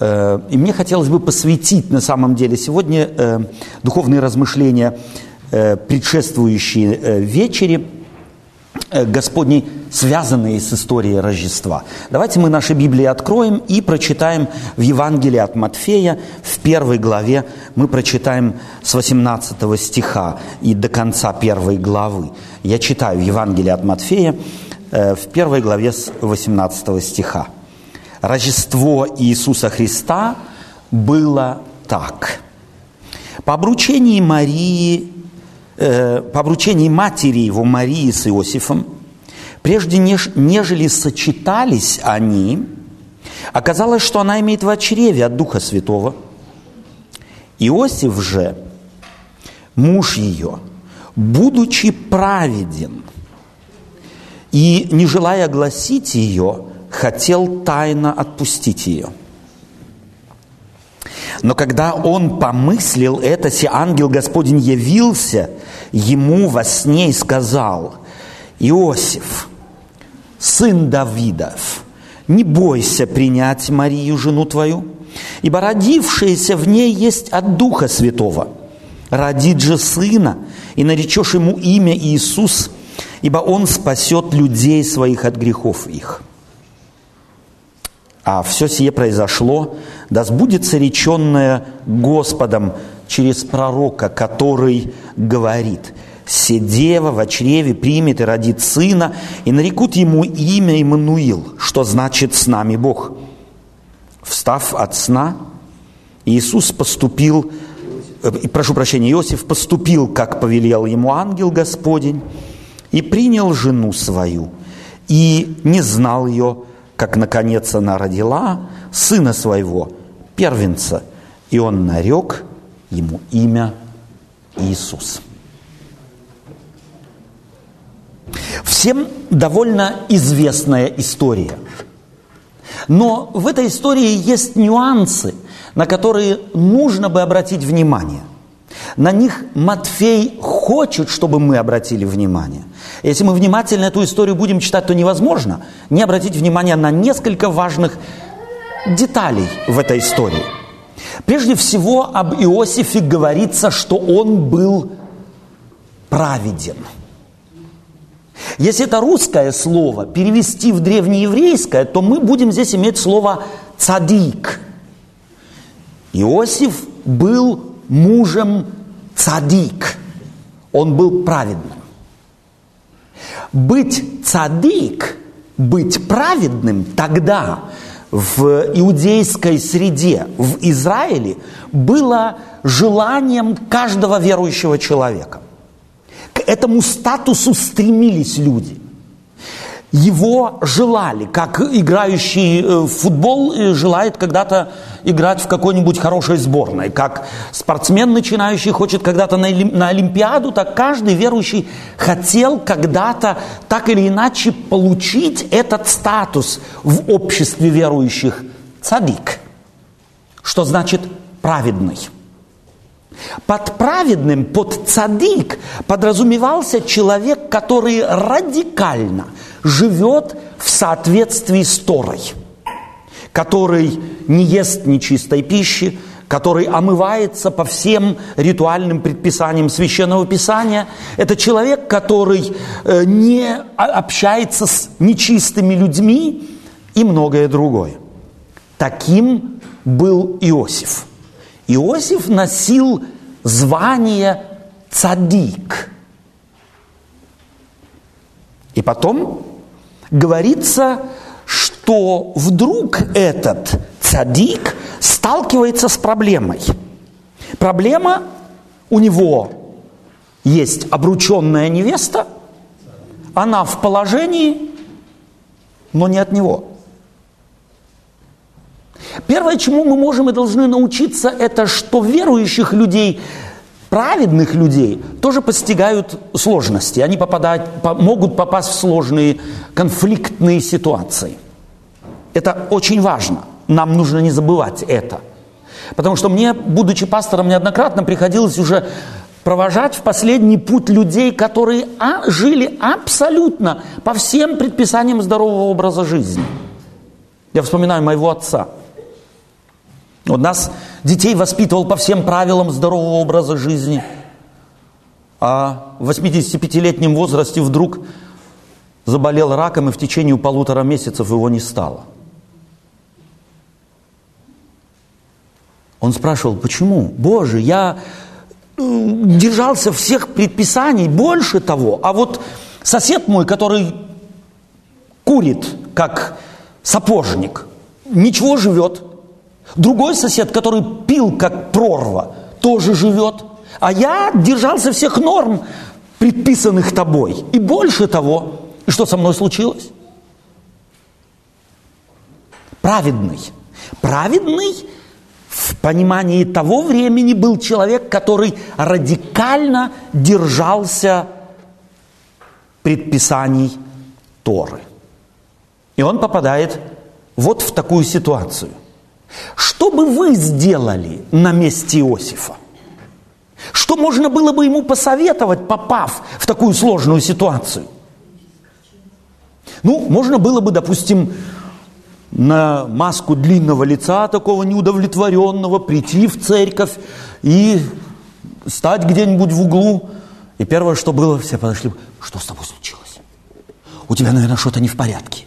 Э, и мне хотелось бы посвятить на самом деле сегодня э, духовные размышления, э, предшествующие вечере Господней, связанные с историей Рождества. Давайте мы наши Библии откроем и прочитаем в Евангелии от Матфея, в первой главе, мы прочитаем с 18 стиха и до конца первой главы. Я читаю Евангелие от Матфея в первой главе с 18 стиха. Рождество Иисуса Христа было так. По обручении Марии, э, по обручении матери его Марии с Иосифом, прежде неж, нежели сочетались они, оказалось, что она имеет в чреве от Духа Святого. Иосиф же, муж ее, будучи праведен и не желая гласить ее, хотел тайно отпустить ее. Но когда он помыслил это, си ангел Господень явился ему во сне и сказал, Иосиф, сын Давидов, не бойся принять Марию, жену твою, ибо родившаяся в ней есть от Духа Святого. Родит же сына, и наречешь ему имя Иисус, ибо он спасет людей своих от грехов их. А все сие произошло, да сбудется реченное Господом через пророка, который говорит, «Се дева в чреве примет и родит сына, и нарекут ему имя Иммануил, что значит «с нами Бог». Встав от сна, Иисус поступил, э, прошу прощения, Иосиф поступил, как повелел ему ангел Господень, и принял жену свою, и не знал ее, как наконец она родила сына своего, первенца, и он нарек ему имя Иисус. Всем довольно известная история. Но в этой истории есть нюансы, на которые нужно бы обратить внимание. На них Матфей хочет, чтобы мы обратили внимание. Если мы внимательно эту историю будем читать, то невозможно не обратить внимание на несколько важных деталей в этой истории. Прежде всего, об Иосифе говорится, что он был праведен. Если это русское слово перевести в древнееврейское, то мы будем здесь иметь слово «цадик». Иосиф был мужем цадик. Он был праведным. Быть цадик, быть праведным тогда в иудейской среде, в Израиле, было желанием каждого верующего человека. К этому статусу стремились люди его желали, как играющий э, в футбол желает когда-то играть в какой-нибудь хорошей сборной, как спортсмен начинающий хочет когда-то на, на Олимпиаду, так каждый верующий хотел когда-то так или иначе получить этот статус в обществе верующих. Цадик, что значит праведный. Под праведным, под цадик подразумевался человек, который радикально живет в соответствии с Торой, который не ест нечистой пищи, который омывается по всем ритуальным предписаниям Священного Писания. Это человек, который э, не общается с нечистыми людьми и многое другое. Таким был Иосиф – Иосиф носил звание цадик. И потом говорится, что вдруг этот цадик сталкивается с проблемой. Проблема у него есть обрученная невеста, она в положении, но не от него – Первое, чему мы можем и должны научиться, это что верующих людей, праведных людей, тоже постигают сложности. Они попадают, могут попасть в сложные конфликтные ситуации. Это очень важно. Нам нужно не забывать это. Потому что мне, будучи пастором, неоднократно приходилось уже провожать в последний путь людей, которые а, жили абсолютно по всем предписаниям здорового образа жизни. Я вспоминаю моего отца – У нас детей воспитывал по всем правилам здорового образа жизни. А в 85-летнем возрасте вдруг заболел раком, и в течение полутора месяцев его не стало. Он спрашивал, почему? Боже, я держался всех предписаний, больше того. А вот сосед мой, который курит, как сапожник, ничего живет. Другой сосед, который пил, как прорва, тоже живет. А я держался всех норм, предписанных тобой. И больше того, и что со мной случилось? Праведный. Праведный в понимании того времени был человек, который радикально держался предписаний Торы. И он попадает вот в такую ситуацию. Что бы вы сделали на месте Иосифа? Что можно было бы ему посоветовать, попав в такую сложную ситуацию? Ну, можно было бы, допустим, на маску длинного лица, такого неудовлетворенного, прийти в церковь и стать где-нибудь в углу. И первое, что было, все подошли, что с тобой случилось? У тебя, наверное, что-то не в порядке.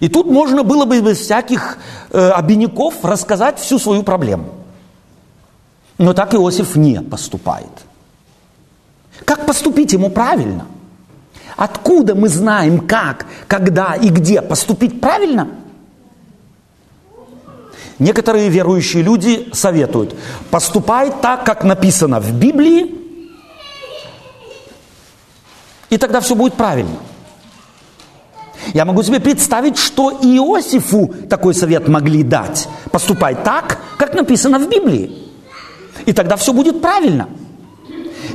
И тут можно было бы без всяких э, обиняков рассказать всю свою проблему. Но так Иосиф не поступает. Как поступить ему правильно? Откуда мы знаем, как, когда и где поступить правильно – Некоторые верующие люди советуют, поступай так, как написано в Библии, и тогда все будет правильно. Я могу себе представить, что Иосифу такой совет могли дать. Поступай так, как написано в Библии. И тогда все будет правильно.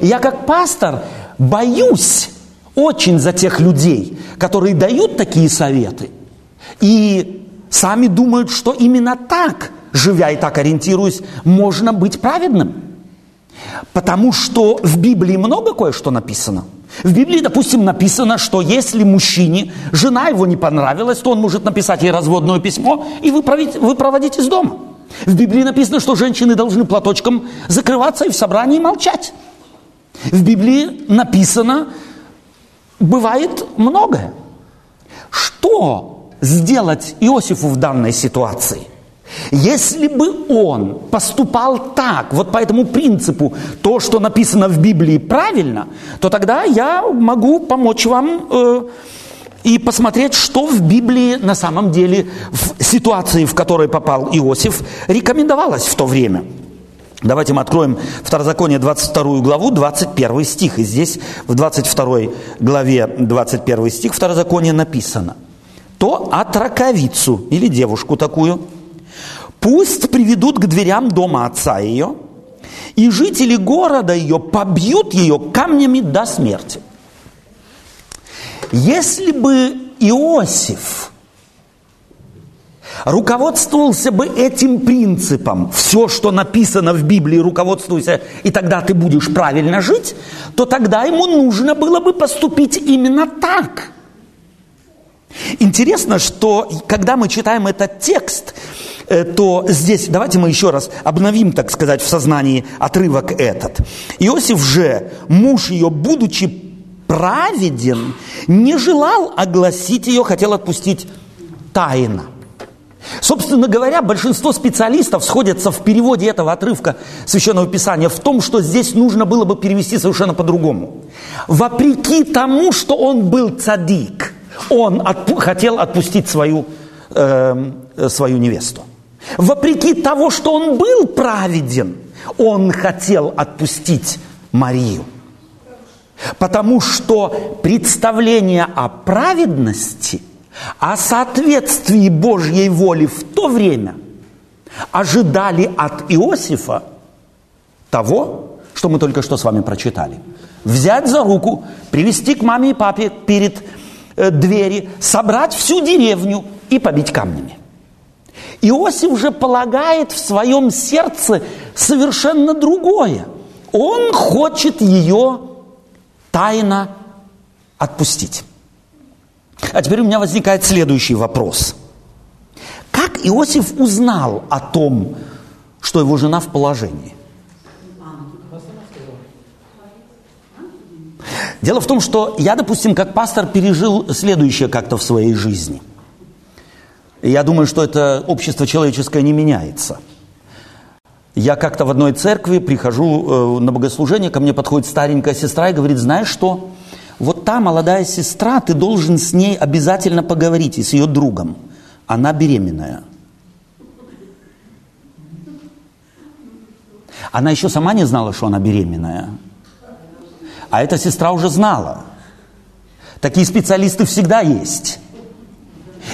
Я как пастор боюсь очень за тех людей, которые дают такие советы. И сами думают, что именно так, живя и так ориентируясь, можно быть праведным. Потому что в Библии много кое-что написано. В Библии, допустим, написано, что если мужчине жена его не понравилась, то он может написать ей разводное письмо и выправить, выпроводить из дома. В Библии написано, что женщины должны платочком закрываться и в собрании молчать. В Библии написано, бывает многое. Что сделать Иосифу в данной ситуации? Если бы он поступал так, вот по этому принципу, то, что написано в Библии, правильно, то тогда я могу помочь вам э, и посмотреть, что в Библии на самом деле в ситуации, в которой попал Иосиф, рекомендовалось в то время. Давайте мы откроем Второзаконие 22 главу, 21 стих. И здесь в 22 главе 21 стих Второзакония написано – то отраковицу или девушку такую, пусть приведут к дверям дома отца ее, и жители города ее побьют ее камнями до смерти. Если бы Иосиф руководствовался бы этим принципом, все, что написано в Библии, руководствуйся, и тогда ты будешь правильно жить, то тогда ему нужно было бы поступить именно так – Интересно, что когда мы читаем этот текст, то здесь, давайте мы еще раз обновим, так сказать, в сознании отрывок этот. Иосиф же, муж ее, будучи праведен, не желал огласить ее, хотел отпустить тайно. Собственно говоря, большинство специалистов сходятся в переводе этого отрывка Священного Писания в том, что здесь нужно было бы перевести совершенно по-другому. Вопреки тому, что он был цадик – он отпу- хотел отпустить свою, э, свою невесту. Вопреки того, что он был праведен, он хотел отпустить Марию. Потому что представление о праведности, о соответствии Божьей воли в то время ожидали от Иосифа того, что мы только что с вами прочитали. Взять за руку, привести к маме и папе перед Э, двери, собрать всю деревню и побить камнями. Иосиф же полагает в своем сердце совершенно другое. Он хочет ее тайно отпустить. А теперь у меня возникает следующий вопрос. Как Иосиф узнал о том, что его жена в положении. Дело в том, что я, допустим, как пастор пережил следующее как-то в своей жизни. Я думаю, что это общество человеческое не меняется. Я как-то в одной церкви прихожу э, на богослужение, ко мне подходит старенькая сестра и говорит, знаешь что, вот та молодая сестра, ты должен с ней обязательно поговорить, и с ее другом. Она беременная. Она еще сама не знала, что она беременная. А эта сестра уже знала. Такие специалисты всегда есть.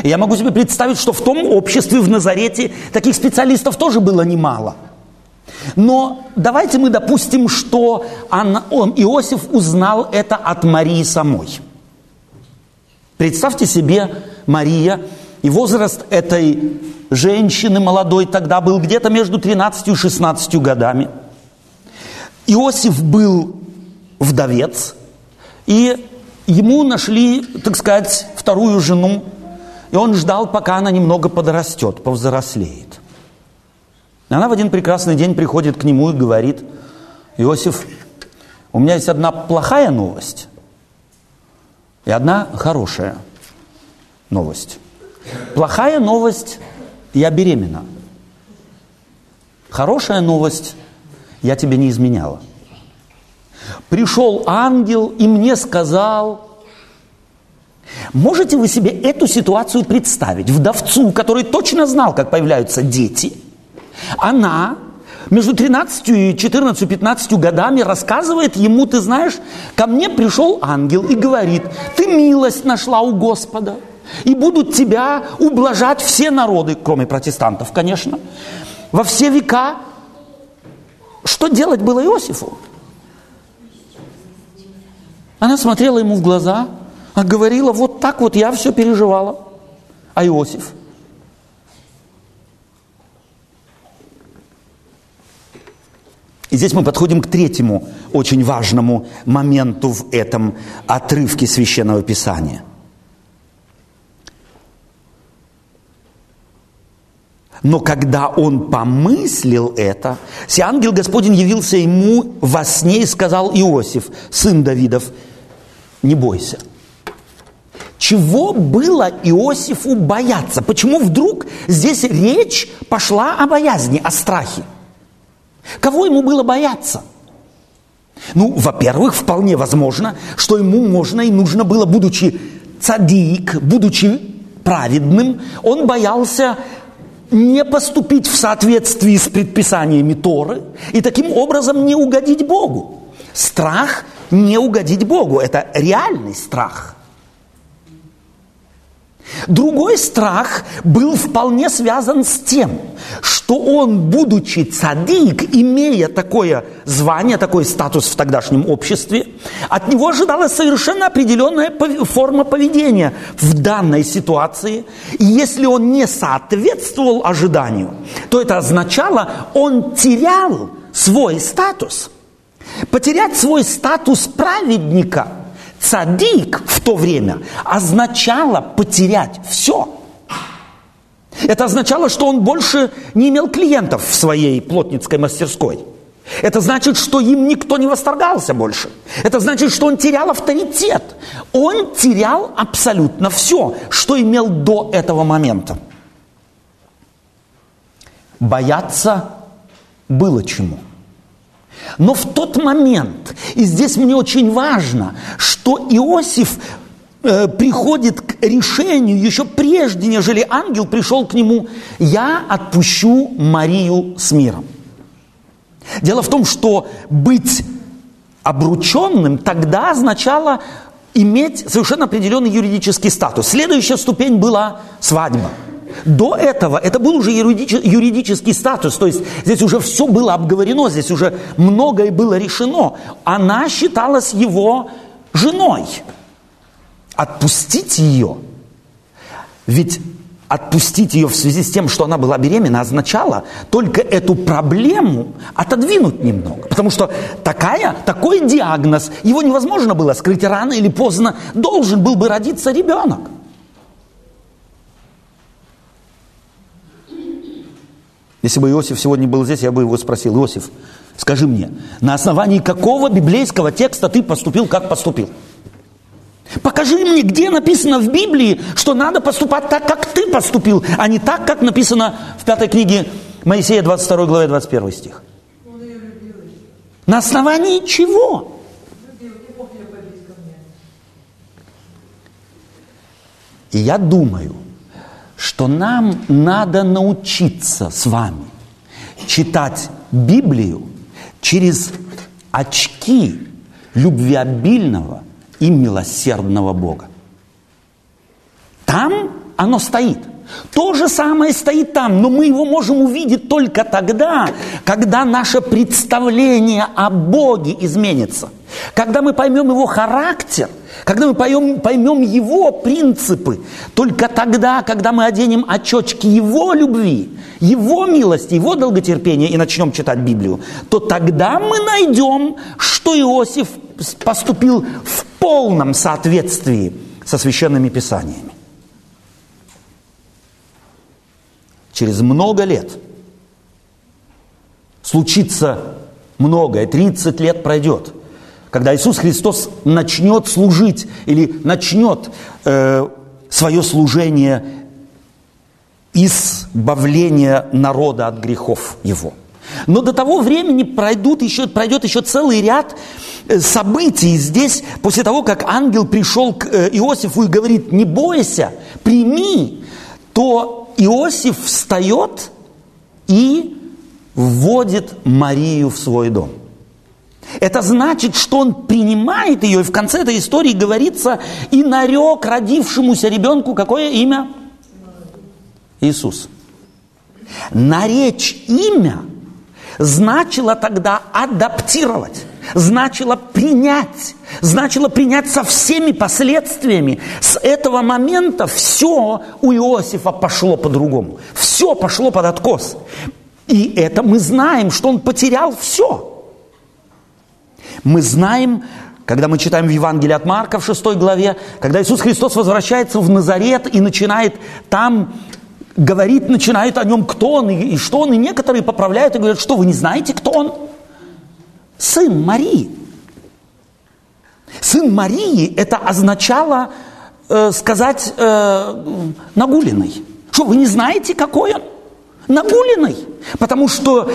И я могу себе представить, что в том обществе в Назарете таких специалистов тоже было немало. Но давайте мы допустим, что она, он, Иосиф узнал это от Марии самой. Представьте себе, Мария, и возраст этой женщины молодой тогда был где-то между 13 и 16 годами. Иосиф был вдовец, и ему нашли, так сказать, вторую жену, и он ждал, пока она немного подрастет, повзрослеет. И она в один прекрасный день приходит к нему и говорит, Иосиф, у меня есть одна плохая новость и одна хорошая новость. Плохая новость – я беременна. Хорошая новость – я тебе не изменяла. Пришел ангел и мне сказал, можете вы себе эту ситуацию представить? Вдовцу, который точно знал, как появляются дети, она между 13 и 14, 15 годами рассказывает ему, ты знаешь, ко мне пришел ангел и говорит, ты милость нашла у Господа, и будут тебя ублажать все народы, кроме протестантов, конечно, во все века. Что делать было Иосифу? Она смотрела ему в глаза, а говорила, вот так вот я все переживала. А Иосиф? И здесь мы подходим к третьему очень важному моменту в этом отрывке Священного Писания. Но когда он помыслил это, си ангел Господень явился ему во сне и сказал Иосиф, сын Давидов, не бойся. Чего было Иосифу бояться? Почему вдруг здесь речь пошла о боязни, о страхе? Кого ему было бояться? Ну, во-первых, вполне возможно, что ему можно и нужно было, будучи цадик, будучи праведным, он боялся не поступить в соответствии с предписаниями Торы и таким образом не угодить Богу. Страх не угодить Богу – это реальный страх. Другой страх был вполне связан с тем, что он, будучи цадик, имея такое звание, такой статус в тогдашнем обществе, от него ожидалась совершенно определенная форма поведения в данной ситуации. И если он не соответствовал ожиданию, то это означало, он терял свой статус. Потерять свой статус праведника – Цадик в то время означало потерять все. Это означало, что он больше не имел клиентов в своей плотницкой мастерской. Это значит, что им никто не восторгался больше. Это значит, что он терял авторитет. Он терял абсолютно все, что имел до этого момента. Бояться было чему – но в тот момент, и здесь мне очень важно, что Иосиф э, приходит к решению еще прежде, нежели ангел пришел к нему, я отпущу Марию с миром. Дело в том, что быть обрученным тогда означало иметь совершенно определенный юридический статус. Следующая ступень была свадьба – до этого это был уже юридический статус, то есть здесь уже все было обговорено, здесь уже многое было решено. Она считалась его женой. Отпустить ее, ведь отпустить ее в связи с тем, что она была беременна, означало только эту проблему отодвинуть немного. Потому что такая, такой диагноз, его невозможно было скрыть рано или поздно, должен был бы родиться ребенок. Если бы Иосиф сегодня был здесь, я бы его спросил, Иосиф, скажи мне, на основании какого библейского текста ты поступил, как поступил? Покажи мне, где написано в Библии, что надо поступать так, как ты поступил, а не так, как написано в пятой книге Моисея 22 главе 21 стих. На основании чего? И я думаю, что нам надо научиться с вами читать Библию через очки любвеобильного и милосердного Бога. Там оно стоит. То же самое стоит там, но мы его можем увидеть только тогда, когда наше представление о Боге изменится. Когда мы поймем его характер, когда мы поймем, поймем его принципы, только тогда, когда мы оденем очечки его любви, его милости, его долготерпения и начнем читать Библию, то тогда мы найдем, что Иосиф поступил в полном соответствии со священными писаниями. Через много лет случится многое, 30 лет пройдет, когда Иисус Христос начнет служить или начнет э, свое служение избавления народа от грехов его. Но до того времени пройдут еще, пройдет еще целый ряд э, событий здесь, после того, как ангел пришел к э, Иосифу и говорит, не бойся, прими, то Иосиф встает и вводит Марию в свой дом. Это значит, что он принимает ее, и в конце этой истории говорится, и нарек родившемуся ребенку какое имя? Иисус. Наречь имя значило тогда адаптировать, значило принять, значило принять со всеми последствиями. С этого момента все у Иосифа пошло по-другому. Все пошло под откос. И это мы знаем, что он потерял все. Мы знаем, когда мы читаем в Евангелии от Марка в 6 главе, когда Иисус Христос возвращается в Назарет и начинает там говорит, начинает о нем, кто он и, и что он, и некоторые поправляют и говорят, что вы не знаете, кто он? Сын Марии. Сын Марии это означало э, сказать э, нагуленный. Что, вы не знаете, какой он? Нагуленный. Потому что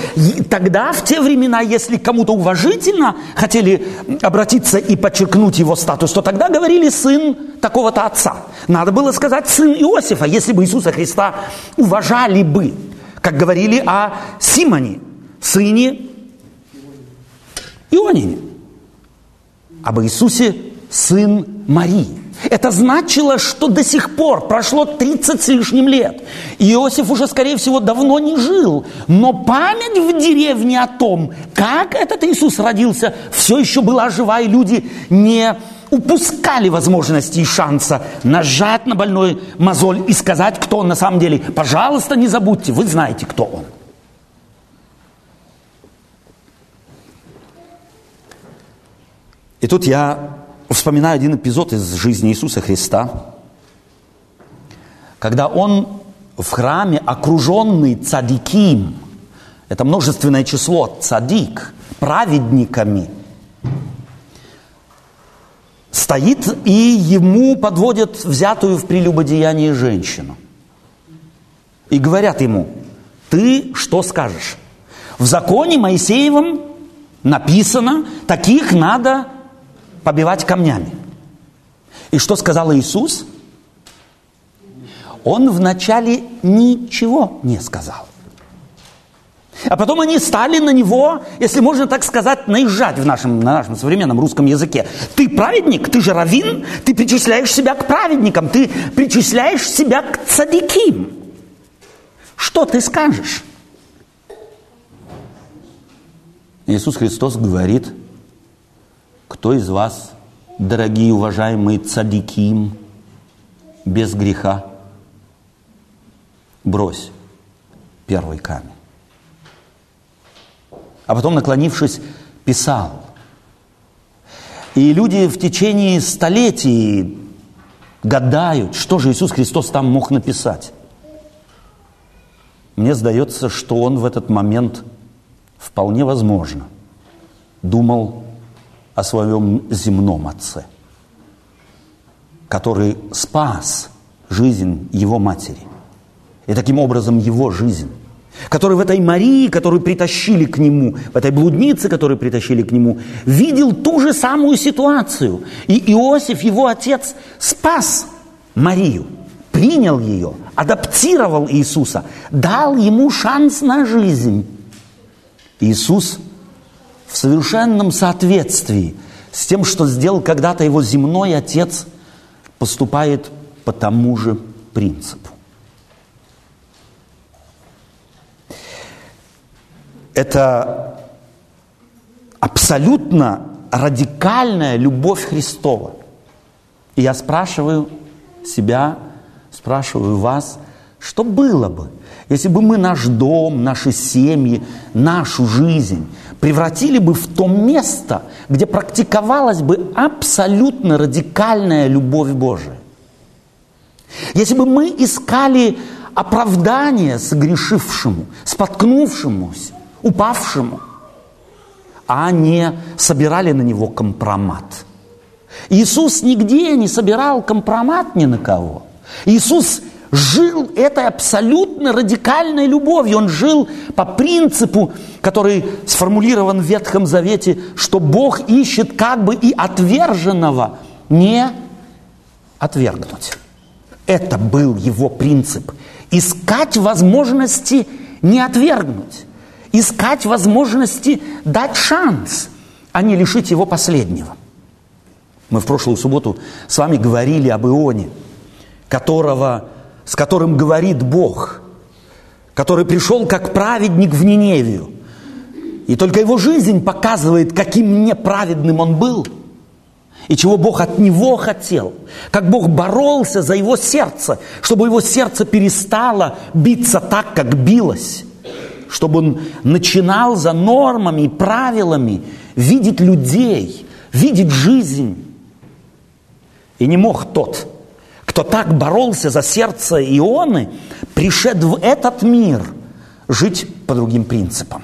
тогда, в те времена, если кому-то уважительно хотели обратиться и подчеркнуть его статус, то тогда говорили сын такого-то отца. Надо было сказать сын Иосифа, если бы Иисуса Христа уважали бы, как говорили о Симоне, сыне Ионине. Об Иисусе сын Марии. Это значило, что до сих пор прошло 30 с лишним лет. Иосиф уже, скорее всего, давно не жил. Но память в деревне о том, как этот Иисус родился, все еще была жива, и люди не упускали возможности и шанса нажать на больной мозоль и сказать, кто он на самом деле. Пожалуйста, не забудьте, вы знаете, кто он. И тут я вспоминаю один эпизод из жизни Иисуса Христа, когда он в храме, окруженный цадиким, это множественное число, цадик, праведниками, стоит и ему подводят взятую в прелюбодеянии женщину. И говорят ему, ты что скажешь? В законе Моисеевом написано, таких надо побивать камнями. И что сказал Иисус? Он вначале ничего не сказал. А потом они стали на него, если можно так сказать, наезжать в нашем, на нашем современном русском языке. Ты праведник, ты же равин, ты причисляешь себя к праведникам, ты причисляешь себя к цадиким. Что ты скажешь? Иисус Христос говорит – кто из вас, дорогие уважаемые цадиким, без греха, брось первый камень. А потом, наклонившись, писал. И люди в течение столетий гадают, что же Иисус Христос там мог написать. мне сдается, что он в этот момент вполне возможно думал о своем земном отце, который спас жизнь его матери и таким образом его жизнь который в этой Марии, которую притащили к нему, в этой блуднице, которую притащили к нему, видел ту же самую ситуацию. И Иосиф, его отец, спас Марию, принял ее, адаптировал Иисуса, дал ему шанс на жизнь. Иисус в совершенном соответствии с тем, что сделал когда-то его земной отец, поступает по тому же принципу. это абсолютно радикальная любовь Христова. И я спрашиваю себя, спрашиваю вас, что было бы, если бы мы наш дом, наши семьи, нашу жизнь превратили бы в то место, где практиковалась бы абсолютно радикальная любовь Божия. Если бы мы искали оправдание согрешившему, споткнувшемуся, упавшему, а не собирали на него компромат. Иисус нигде не собирал компромат ни на кого. Иисус жил этой абсолютно радикальной любовью. Он жил по принципу, который сформулирован в Ветхом Завете, что Бог ищет как бы и отверженного не отвергнуть. Это был его принцип. Искать возможности не отвергнуть искать возможности дать шанс, а не лишить его последнего. Мы в прошлую субботу с вами говорили об Ионе, которого, с которым говорит Бог, который пришел как праведник в Ниневию. И только его жизнь показывает, каким неправедным он был – и чего Бог от него хотел, как Бог боролся за его сердце, чтобы его сердце перестало биться так, как билось чтобы он начинал за нормами и правилами видеть людей, видеть жизнь. И не мог тот, кто так боролся за сердце Ионы, пришед в этот мир жить по другим принципам.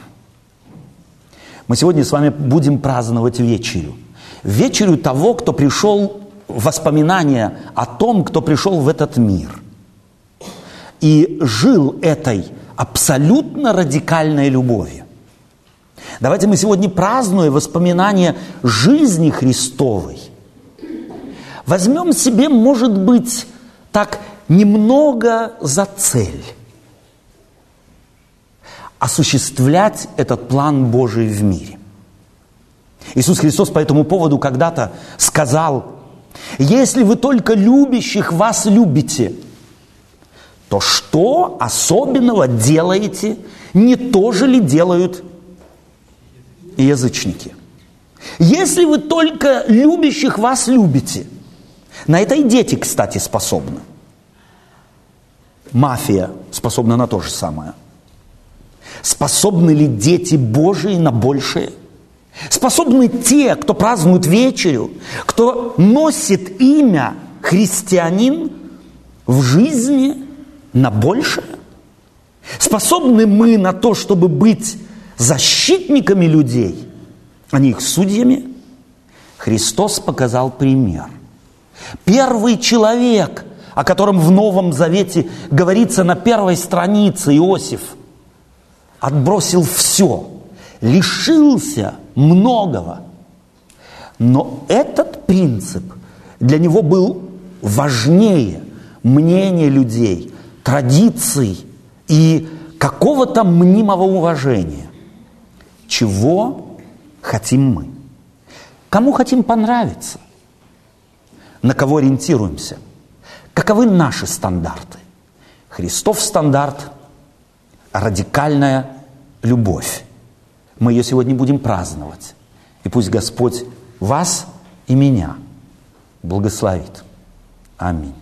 Мы сегодня с вами будем праздновать вечерю. Вечерю того, кто пришел воспоминания о том, кто пришел в этот мир. И жил этой абсолютно радикальной любовью. Давайте мы сегодня празднуем воспоминания жизни Христовой. Возьмем себе, может быть, так немного за цель осуществлять этот план Божий в мире. Иисус Христос по этому поводу когда-то сказал, если вы только любящих вас любите – то что особенного делаете, не то же ли делают язычники? Если вы только любящих вас любите, на это и дети, кстати, способны. Мафия способна на то же самое. Способны ли дети Божии на большее? Способны те, кто празднует вечерю, кто носит имя христианин в жизни на большее? Способны мы на то, чтобы быть защитниками людей, а не их судьями? Христос показал пример. Первый человек, о котором в Новом Завете говорится на первой странице, Иосиф, отбросил все, лишился многого. Но этот принцип для него был важнее мнения людей, традиций и какого-то мнимого уважения. Чего хотим мы? Кому хотим понравиться? На кого ориентируемся? Каковы наши стандарты? Христов стандарт – радикальная любовь. Мы ее сегодня будем праздновать. И пусть Господь вас и меня благословит. Аминь.